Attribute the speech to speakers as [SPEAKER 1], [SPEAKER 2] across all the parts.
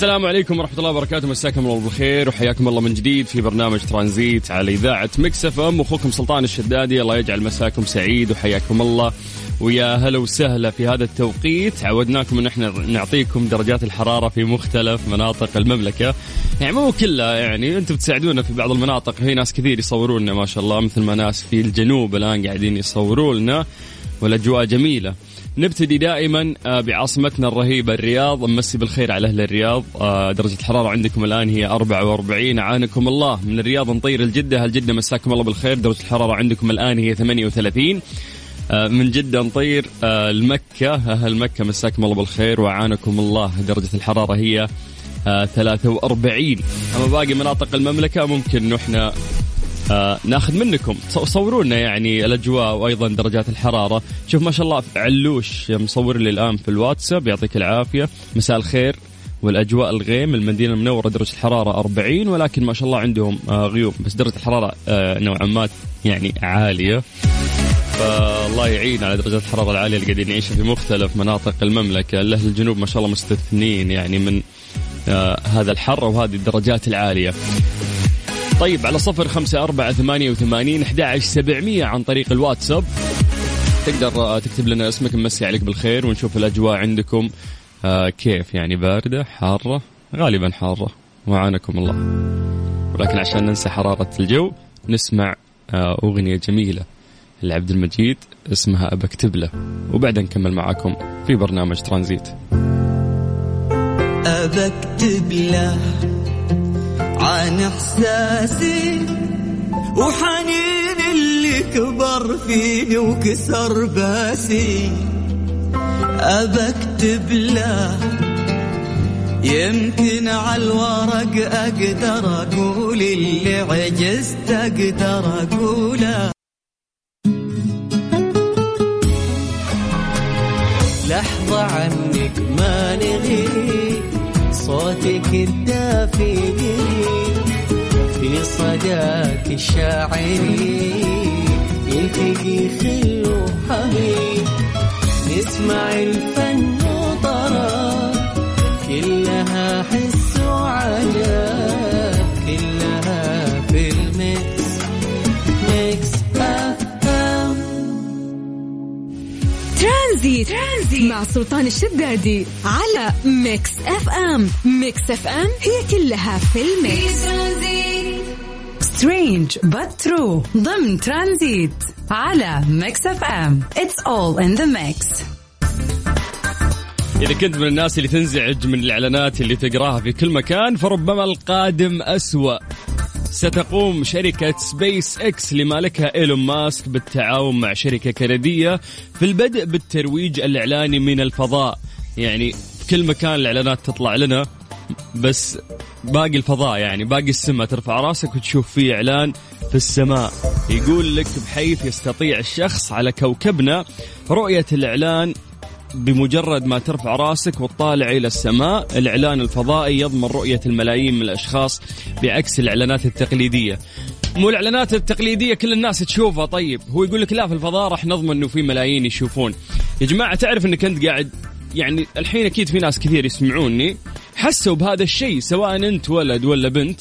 [SPEAKER 1] السلام عليكم ورحمة الله وبركاته. مساكم الله بالخير وحياكم الله من جديد في برنامج ترانزيت على إذاعة Mix FM. أخوكم سلطان الشدادي الله يجعل مساكم سعيد وحياكم الله. ويا هلا وسهلا في هذا التوقيت. عودناكم إن إحنا نعطيكم درجات الحرارة في مختلف مناطق المملكة. يعني مو كلها يعني أنتم بتساعدونا في بعض المناطق. في ناس كثير يصوروا لنا ما شاء الله مثل ما ناس في الجنوب الآن قاعدين يصوروا لنا والأجواء جميلة. نبتدي دائما آه، بعاصمتنا الرهيبة الرياض. نمسي بالخير على أهل الرياض. آه، درجة الحرارة عندكم الآن هي 44 عانكم الله. من الرياض نطير الجدة. هل جدة؟ مساكم الله بالخير. درجة الحرارة عندكم الآن هي 38 آه، من جدة نطير المكة أهل مكة مساكم الله بالخير وعانكم الله. درجة الحرارة هي 43 أما باقي مناطق المملكة ممكن إحنا آه ناخذ منكم. صوروا لنا يعني الأجواء وأيضا درجات الحرارة. شوف ما شاء الله علوش مصور لي الآن في الواتساب. يعطيك العافية. مساء الخير والأجواء الغيم. المدينة المنورة درجة الحرارة 40 ولكن ما شاء الله عندهم آه غيوم. بس درجة الحرارة آه نوعا ما يعني عالية. فالله يعين على درجات الحرارة العالية اللي قاعدين نعيشها في مختلف مناطق المملكة. الأهل الجنوب ما شاء الله مستثنين يعني من آه هذا الحر وهذه الدرجات العالية. طيب على صفر خمسة أربعة ثمانية وثمانين أحد سبعمية عن طريق الواتساب. تقدر تكتب لنا اسمك نمسي عليك بالخير ونشوف الأجواء عندكم. آه كيف يعني؟ باردة حارة غالبا حارة. وعانكم الله. ولكن عشان ننسى حرارة الجو نسمع آه أغنية جميلة لعبد المجيد اسمها أبكتب له. وبعدين نكمل معاكم في برنامج ترانزيت.
[SPEAKER 2] أبكتب له. عن إحساسي وحنين اللي كبر فيني وكسر باسي. ابكتب له يمكن على الورق أقدر أقول اللي عجزت أقدر أقوله. لحظة عنك ما نغيب صوتك الدافي في صداك الشاعري يلتقي خل وحبيب نسمع الفن وطرب كلها حس وعجب كلها في ال mix Mix FM
[SPEAKER 3] Tranzit, Tranzit مع سلطان الشدادي على Mix FM. Mix FM هي كلها في ال mix. Strange but true ضمن ترانزيت على Mix FM it's all in the mix
[SPEAKER 1] إذا كنت من الناس اللي تنزعج من الإعلانات اللي تقراها في كل مكان فربما القادم أسوأ. ستقوم شركة سبيس إكس لمالكها إيلون ماسك بالتعاون مع شركة كندية في البدء بالترويج الإعلاني من الفضاء. يعني في كل مكان الإعلانات تطلع لنا. بس باقي الفضاء يعني باقي السماء. ترفع راسك وتشوف فيه إعلان في السماء. يقول لك بحيث يستطيع الشخص على كوكبنا رؤية الإعلان بمجرد ما ترفع راسك وتطالع إلى السماء. الإعلان الفضائي يضمن رؤية الملايين من الأشخاص بعكس الإعلانات التقليدية. مو الإعلانات التقليدية كل الناس تشوفها. طيب هو يقول لك لا في الفضاء راح نضمن إنه في ملايين يشوفون. يا جماعة تعرف إنك أنت قاعد يعني الحين أكيد في ناس كثير يسمعوني. حسوا بهذا الشيء سواء أنت ولد ولا بنت.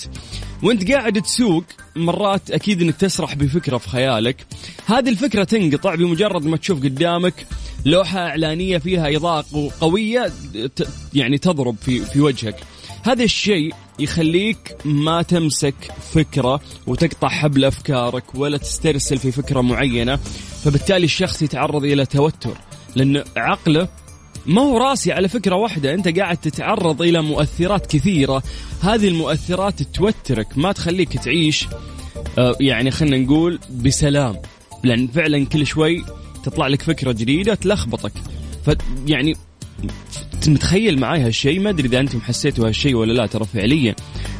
[SPEAKER 1] وأنت قاعد تسوق مرات أكيد إنك تسرح بفكرة في خيالك. هذه الفكرة تنقطع بمجرد ما تشوف قدامك لوحة إعلانية فيها إضاءة قوية يعني تضرب في في وجهك. هذا الشيء يخليك ما تمسك فكرة وتقطع حبل أفكارك ولا تسترسل في فكرة معينة فبالتالي الشخص يتعرض إلى توتر. لأن عقله ما هو راسي على فكرة واحدة أنت قاعد تتعرض إلى مؤثرات كثيرة. هذه المؤثرات توترك ما تخليك تعيش آه، يعني خلينا نقول بسلام. لأن فعلا كل شوي تطلع لك فكرة جديدة تلخبطك. ف يعني متخيل معاي هالشيء؟ ما أدري إذا أنتم حسيتوا هالشيء ولا لا ترى فعليا.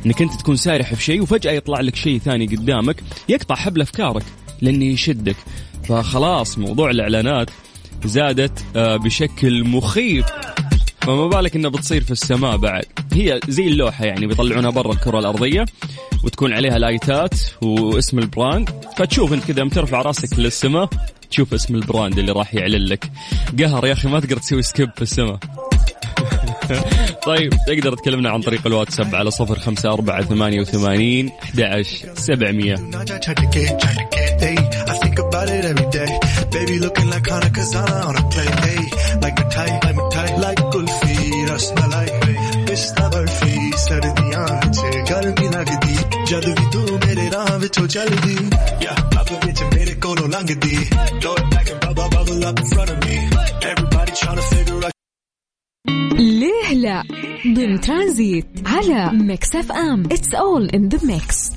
[SPEAKER 1] إنك أنت تكون سارح في شيء وفجأة يطلع لك شيء ثاني قدامك يقطع حبل أفكارك لأنه يشدك. فخلاص موضوع الإعلانات زادت آه، بشكل مخيف. فما بالك إنها بتصير في السماء بعد. هي زي اللوحة يعني بيطلعونها برا الكرة الأرضية وتكون عليها لايتات واسم ال brand. فتشوف أنت كذا ترفع راسك للسماء تشوف اسم ال brand اللي راح يعلن لك. قهر يا أخي ما تقدر تسوي skip في السماء. طيب تقدر تكلمنا عن طريق الواتساب على صفر خمسة أربعة ثمانية وثمانين أحد Baby looking
[SPEAKER 4] like Hana Kazana on a play. Hey, like mithai, like mithai, like kulfi, rasmalai, pista barfi, sardiyan vich garmi lagdi. Jad vi tu mere raah vichon chaldi. Yeah, papa vich mere kolo langdi. Throw it back and bubble bubble up in front of me. Everybody trying to figure out
[SPEAKER 3] ليه لا ضمن ترانزيت على ميكس اف ام اتس اول ان ذا ميكس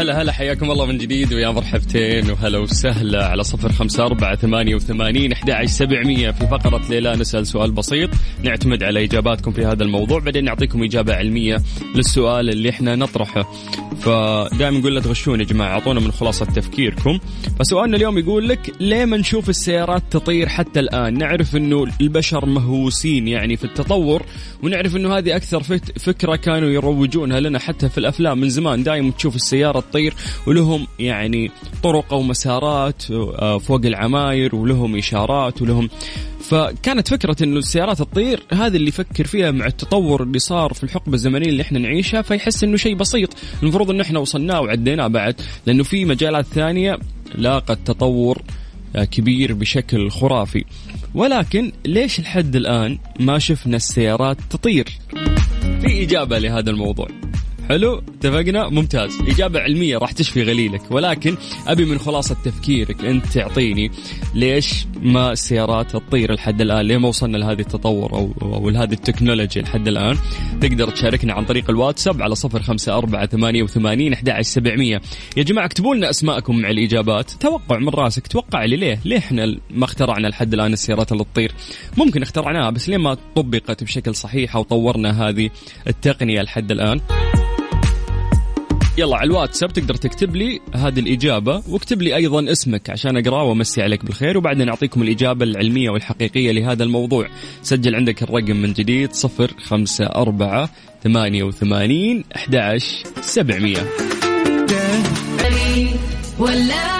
[SPEAKER 1] هلا هلا حياكم الله من جديد ويا مرحبتين وهلا وسهلا على صفر خمسة أربعة ثمانية وثمانين أحد سبعمية. في فقرة ليلى نسأل سؤال بسيط نعتمد على إجاباتكم في هذا الموضوع بعدين نعطيكم إجابة علمية للسؤال اللي إحنا نطرحه. فدائما نقول لا تغشون يا جماعة أعطونا من خلاصة تفكيركم. فسؤالنا اليوم يقول لك ليه ما نشوف السيارات تطير حتى الآن؟ نعرف أنه البشر مهووسين يعني في التطور ونعرف أنه هذه أكثر فكرة كانوا يروجونها لنا حتى في الأفلام من زمان. دائما تشوف السيارة تطير ولهم يعني طرق أو مسارات آه، فوق العماير ولهم إشارات ولهم فكانت فكرة إنه السيارات تطير هذا اللي يفكر فيها مع التطور اللي صار في الحقبة الزمنية اللي إحنا نعيشها فيحس إنه شيء بسيط. المفروض إنه إحنا وصلناه وعديناه بعد لأنه في مجالات ثانية لاقت تطور آه، كبير بشكل خرافي. ولكن ليش لحد الآن ما شفنا السيارات تطير؟ في إجابة لهذا الموضوع. حلو؟ اتفقنا؟ ممتاز. إجابة علمية راح تشفي غليلك. ولكن أبي من خلاصة تفكيرك أنت تعطيني ليش ما السيارات تطير لحد الآن؟ ليه ما وصلنا لهذه التطور أو, أو لهذه التكنولوجيا لحد الآن؟ تقدر تشاركنا عن طريق الواتساب على صفر خمسة أربعة ثمانية وثمانين أحد سبعمية. يا جماعة اكتبوا لنا أسماءكم مع الإجابات. توقع من راسك توقع لي ليه؟ ليه إحنا ما اخترعنا لحد الآن السيارات اللي تطير؟ ممكن اخترعناها بس ليه ما طبقت بشكل صحيح أو طورنا هذه التقنية لحد الآن؟ يلا على الواتساب تقدر تكتب لي هذه الإجابة واكتب لي أيضا اسمك عشان أقرأ وأمسي عليك بالخير وبعدين أعطيكم الإجابة العلمية والحقيقية لهذا الموضوع. سجل عندك الرقم من جديد صفر خمسة أربعة ثمانية وثمانين أحد سبعمية. ولا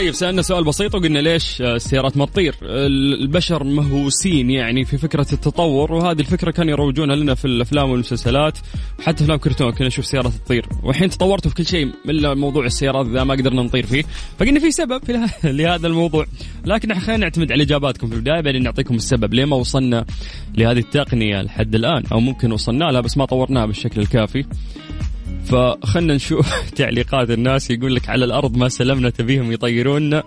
[SPEAKER 1] طيب سألنا سؤال بسيط وقلنا ليش السيارات ما تطير؟ البشر مهووسين يعني في فكرة التطور وهذه الفكرة كانوا يروجونها لنا في الأفلام والمسلسلات وحتى أفلام كرتون كنا نشوف سيارات تطير. والحين تطورتوا في كل شيء إلا موضوع السيارات ذا ما قدرنا نطير فيه. فقلنا في سبب لهذا الموضوع. لكن خلينا نعتمد على إجاباتكم في البداية بعدين نعطيكم السبب. ليه ما وصلنا لهذه التقنية لحد الآن؟ أو ممكن وصلنا لها بس ما طورناها بالشكل الكافي. فخلنا نشوف تعليقات الناس يقول لك على الأرض ما سلمنا تبيهم يطيرونا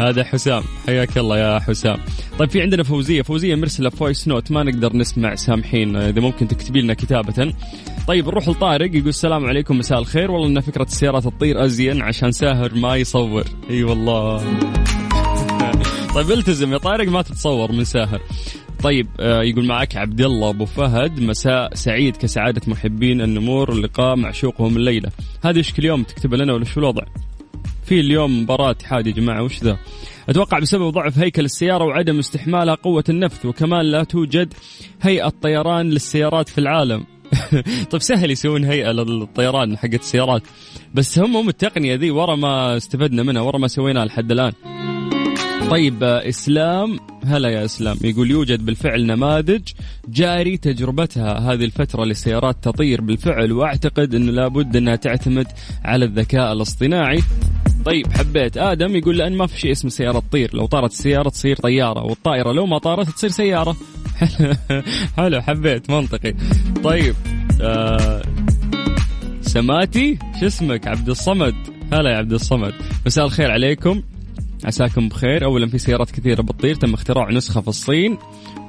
[SPEAKER 1] هذا حسام. حياك الله يا حسام. طيب في عندنا فوزية. فوزية مرسلة voice note. ما نقدر نسمع سامحينا. إذا ممكن تكتبي لنا كتابة. طيب نروح لطارق يقول السلام عليكم. مساء الخير. والله إن فكرة السيارات تطير أزين عشان ساهر ما يصور. إي والله. طيب التزم يا طارق ما تتصور من ساهر. طيب آه، يقول معك عبد الله أبو فهد مساء سعيد كسعادة محبين النمور اللقاء معشوقهم الليلة. هذه إيش كل يوم تكتبها لنا ولا شو الوضع؟ في اليوم مباراة اتحاد يا جماعة وش ذا؟ أتوقع بسبب ضعف هيكل السيارة وعدم استحمالها قوة النفث وكمان لا توجد هيئة طيران للسيارات في العالم. طيب سهل يسوون هيئة للطيران حقت السيارات بس هم هم التقنية ذي ورا ما استفدنا منها ورا ما سويناها لحد الآن. طيب آه، إسلام هلا يا إسلام. يقول يوجد بالفعل نماذج جاري تجربتها هذه الفترة لسيارات تطير بالفعل وأعتقد إنه لابد إنها تعتمد على الذكاء الاصطناعي. طيب حبيت. آدم يقول لأن ما في شيء اسمه سيارة تطير. لو طارت السيارة تصير طيارة والطائرة لو ما طارت تصير سيارة. حلو حبيت. منطقي. طيب آه سماتي شو اسمك؟ عبد الصمد. هلا يا عبد الصمد. مساء الخير عليكم. عساكم بخير اولا في سيارات كثيرة بتطير تم اختراع نسخة في الصين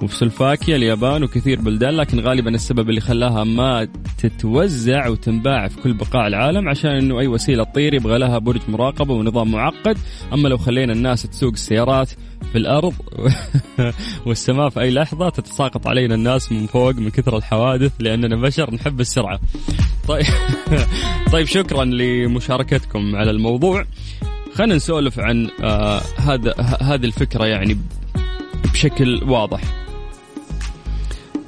[SPEAKER 1] وفي سلوفاكيا اليابان وكثير بلدان لكن غالبا السبب اللي خلاها ما تتوزع وتنباع في كل بقاع العالم عشان إنه أي وسيلة تطير يبغى لها برج مراقبة ونظام معقد أما لو خلينا الناس تسوق السيارات في الأرض والسماء في أي لحظة تتساقط علينا الناس من فوق من كثر الحوادث لأننا بشر نحب السرعة. طيب طيب شكرا لمشاركتكم على الموضوع. خلينا نسولف عن آه هذا هذه الفكرة يعني بشكل واضح.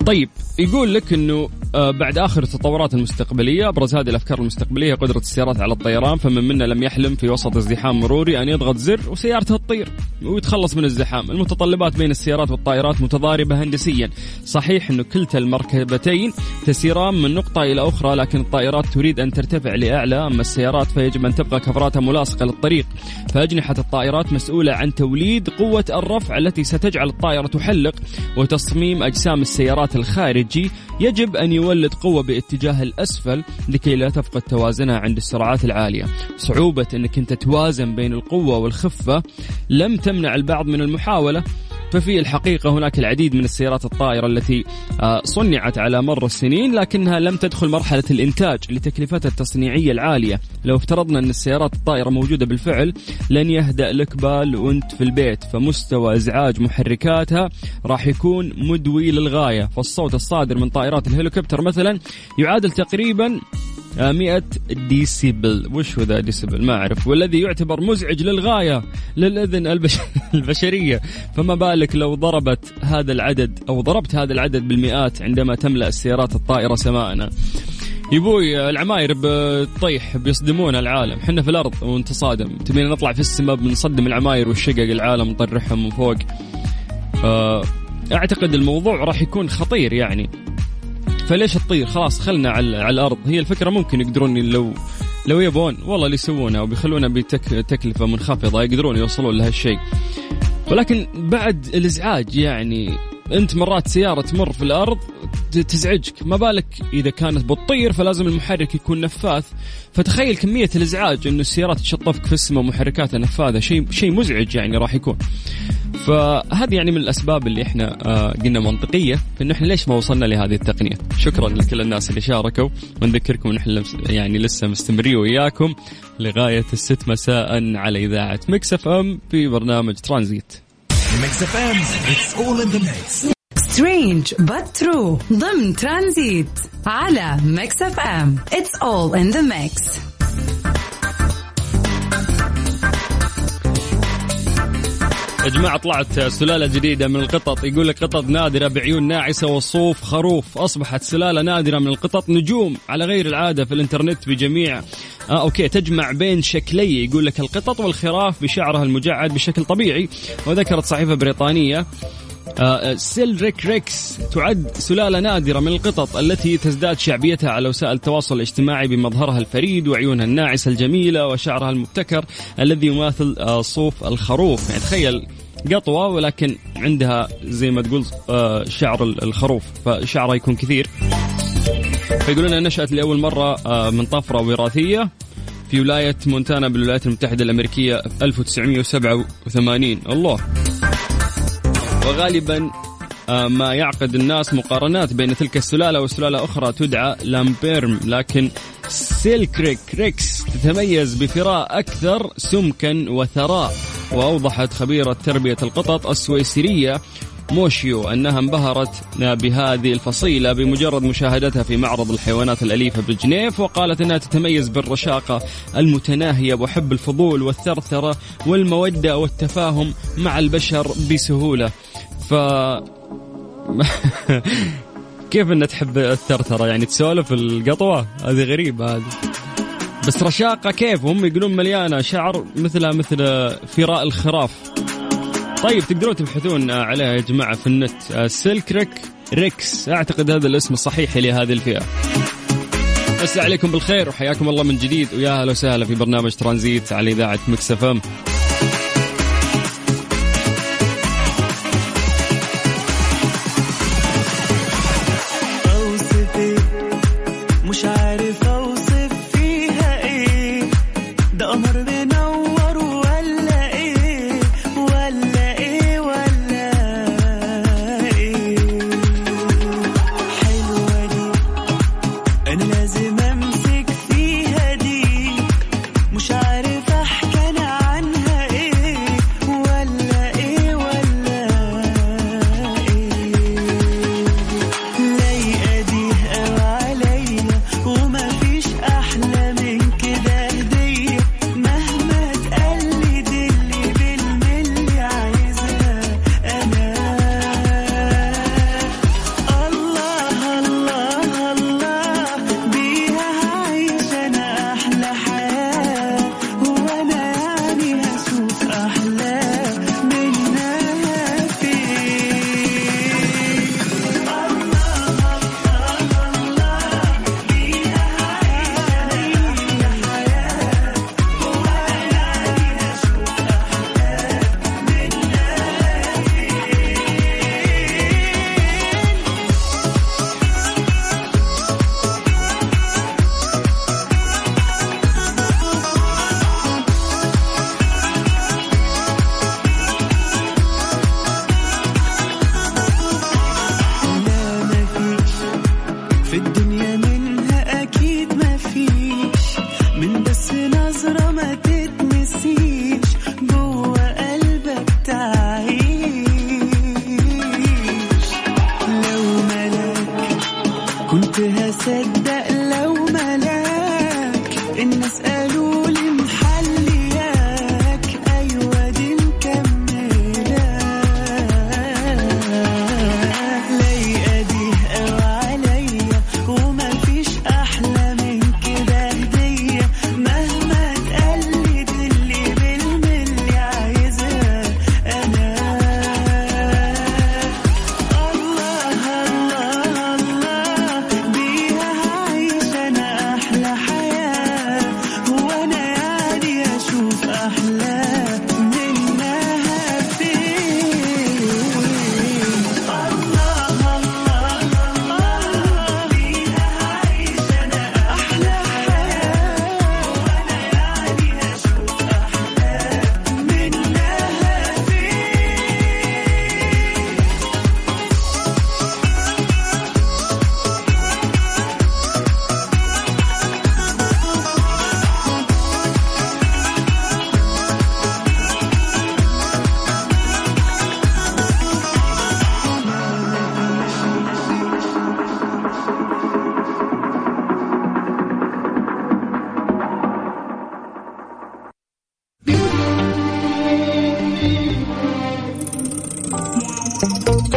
[SPEAKER 1] طيب يقول لك إنه آه، بعد آخر التطورات المستقبلية أبرز هذه الأفكار المستقبلية قدرة السيارات على الطيران فمن منا لم يحلم في وسط ازدحام مروري أن يضغط زر وسيارته تطير ويتخلص من الزحام. المتطلبات بين السيارات والطائرات متضاربة هندسيا. صحيح إنه كلتا المركبتين تسيران من نقطة إلى أخرى لكن الطائرات تريد أن ترتفع لأعلى. أما السيارات فيجب أن تبقى كفراتها ملاصقة للطريق. فأجنحة الطائرات مسؤولة عن توليد قوة الرفع التي ستجعل الطائرة تحلق وتصميم أجسام السيارات الخارجي يجب أن يولد قوة باتجاه الأسفل لكي لا تفقد توازنها عند السرعات العالية. صعوبة أنك أنت توازن بين القوة والخفة لم تمنع البعض من المحاولة. ففي الحقيقة هناك العديد من السيارات الطائرة التي آه، صنعت على مر السنين لكنها لم تدخل مرحلة الإنتاج لتكلفتها التصنيعية العالية. لو افترضنا أن السيارات الطائرة موجودة بالفعل لن يهدأ لك بال وأنت في البيت. فمستوى إزعاج محركاتها راح يكون مدوي للغاية. فالصوت الصادر من طائرات الهليكوبتر مثلا يعادل تقريبا 100 ديسيبل. وش هو ذا ديسيبل؟ ما أعرف. والذي يعتبر مزعج للغاية للأذن البش... البشرية. فما بالك لو ضربت هذا العدد أو ضربت هذا العدد بالمئات عندما تملأ السيارات الطائرة سماءنا يبوي العماير بتطيح بيصدمون العالم. حنا في الأرض ونتصادم تبينا نطلع في السماء بنصدم العماير والشقق العالم نطرحهم من فوق. أعتقد الموضوع راح يكون خطير يعني. فليش تطير؟ خلاص خلنا على, على الأرض. هي الفكرة ممكن يقدرون لو لو يبون والله اللي يسوونها وبيخلونها بتكلفه منخفضة يقدرون يوصلون لهالشيء. ولكن بعد الإزعاج يعني انت مرات سيارة تمر في الأرض تزعجك. ما بالك إذا كانت بتطير فلازم المحرك يكون نفاث. فتخيل كمية الإزعاج إنه السيارات تشطفك في السماء ومحركاتها نفاذه شيء شيء مزعج يعني راح يكون. فهذه يعني من الأسباب اللي إحنا آه قلنا منطقية في إنه إحنا ليش ما وصلنا لهذه التقنية. شكرا لكل الناس اللي شاركوا. ونذكركم إن إحنا يعني لسه مستمرين وياكم لغاية الست مساء على إذاعة Mix FM في برنامج ترانزيت.
[SPEAKER 4] Mix FM it's all in the mix
[SPEAKER 3] strange but true ضمن ترانزيت على Mix FM it's all in the mix
[SPEAKER 1] يا جماعة طلعت سلالة جديدة من القطط. يقول لك قطط نادرة بعيون ناعسة والصوف خروف. أصبحت سلالة نادرة من القطط. نجوم على غير العادة في الإنترنت بجميع آه okay تجمع بين شكلي يقول لك القطط والخراف بشعرها المجعد بشكل طبيعي. وذكرت صحيفة بريطانية آه، Selkirk Rex تعد سلالة نادرة من القطط التي تزداد شعبيتها على وسائل التواصل الاجتماعي بمظهرها الفريد وعيونها الناعسة الجميلة وشعرها المبتكر الذي يماثل آه، صوف الخروف. يعني تخيل قطوة ولكن عندها زي ما تقول آه، شعر الخروف فشعرها يكون كثير. فيقولون إنها نشأت لأول مرة آه، من طفرة وراثية في ولاية مونتانا بالولايات المتحدة الأمريكية 1987 الله. وغالبا آه، ما يعقد الناس مقارنات بين تلك السلالة وسلالة أخرى تدعى لامبيرم لكن Selkirk Rex تتميز بفراء أكثر سمكا وثراء وأوضحت خبيرة تربية القطط السويسرية موشيو أنها انبهرت بهذه الفصيلة بمجرد مشاهدتها في معرض الحيوانات الأليفة بجنيف وقالت أنها تتميز بالرشاقة المتناهية وحب الفضول والثرثرة والمودة والتفاهم مع البشر بسهولة. ف كيف إنها تحب الثرثرة؟ يعني تسولف القطوة؟ هذه غريبة هذه. بس رشاقة كيف؟ هم يقولون مليانة شعر مثلها مثل فراء الخراف. طيب تقدرون تبحثون عليها يا جماعة في النت Selkirk Rex. أعتقد هذا الاسم الصحيح لهذه الفئة. مسا عليكم بالخير وحياكم الله من جديد ويا أهلا وسهلا في برنامج ترانزيت على إذاعة Mix FM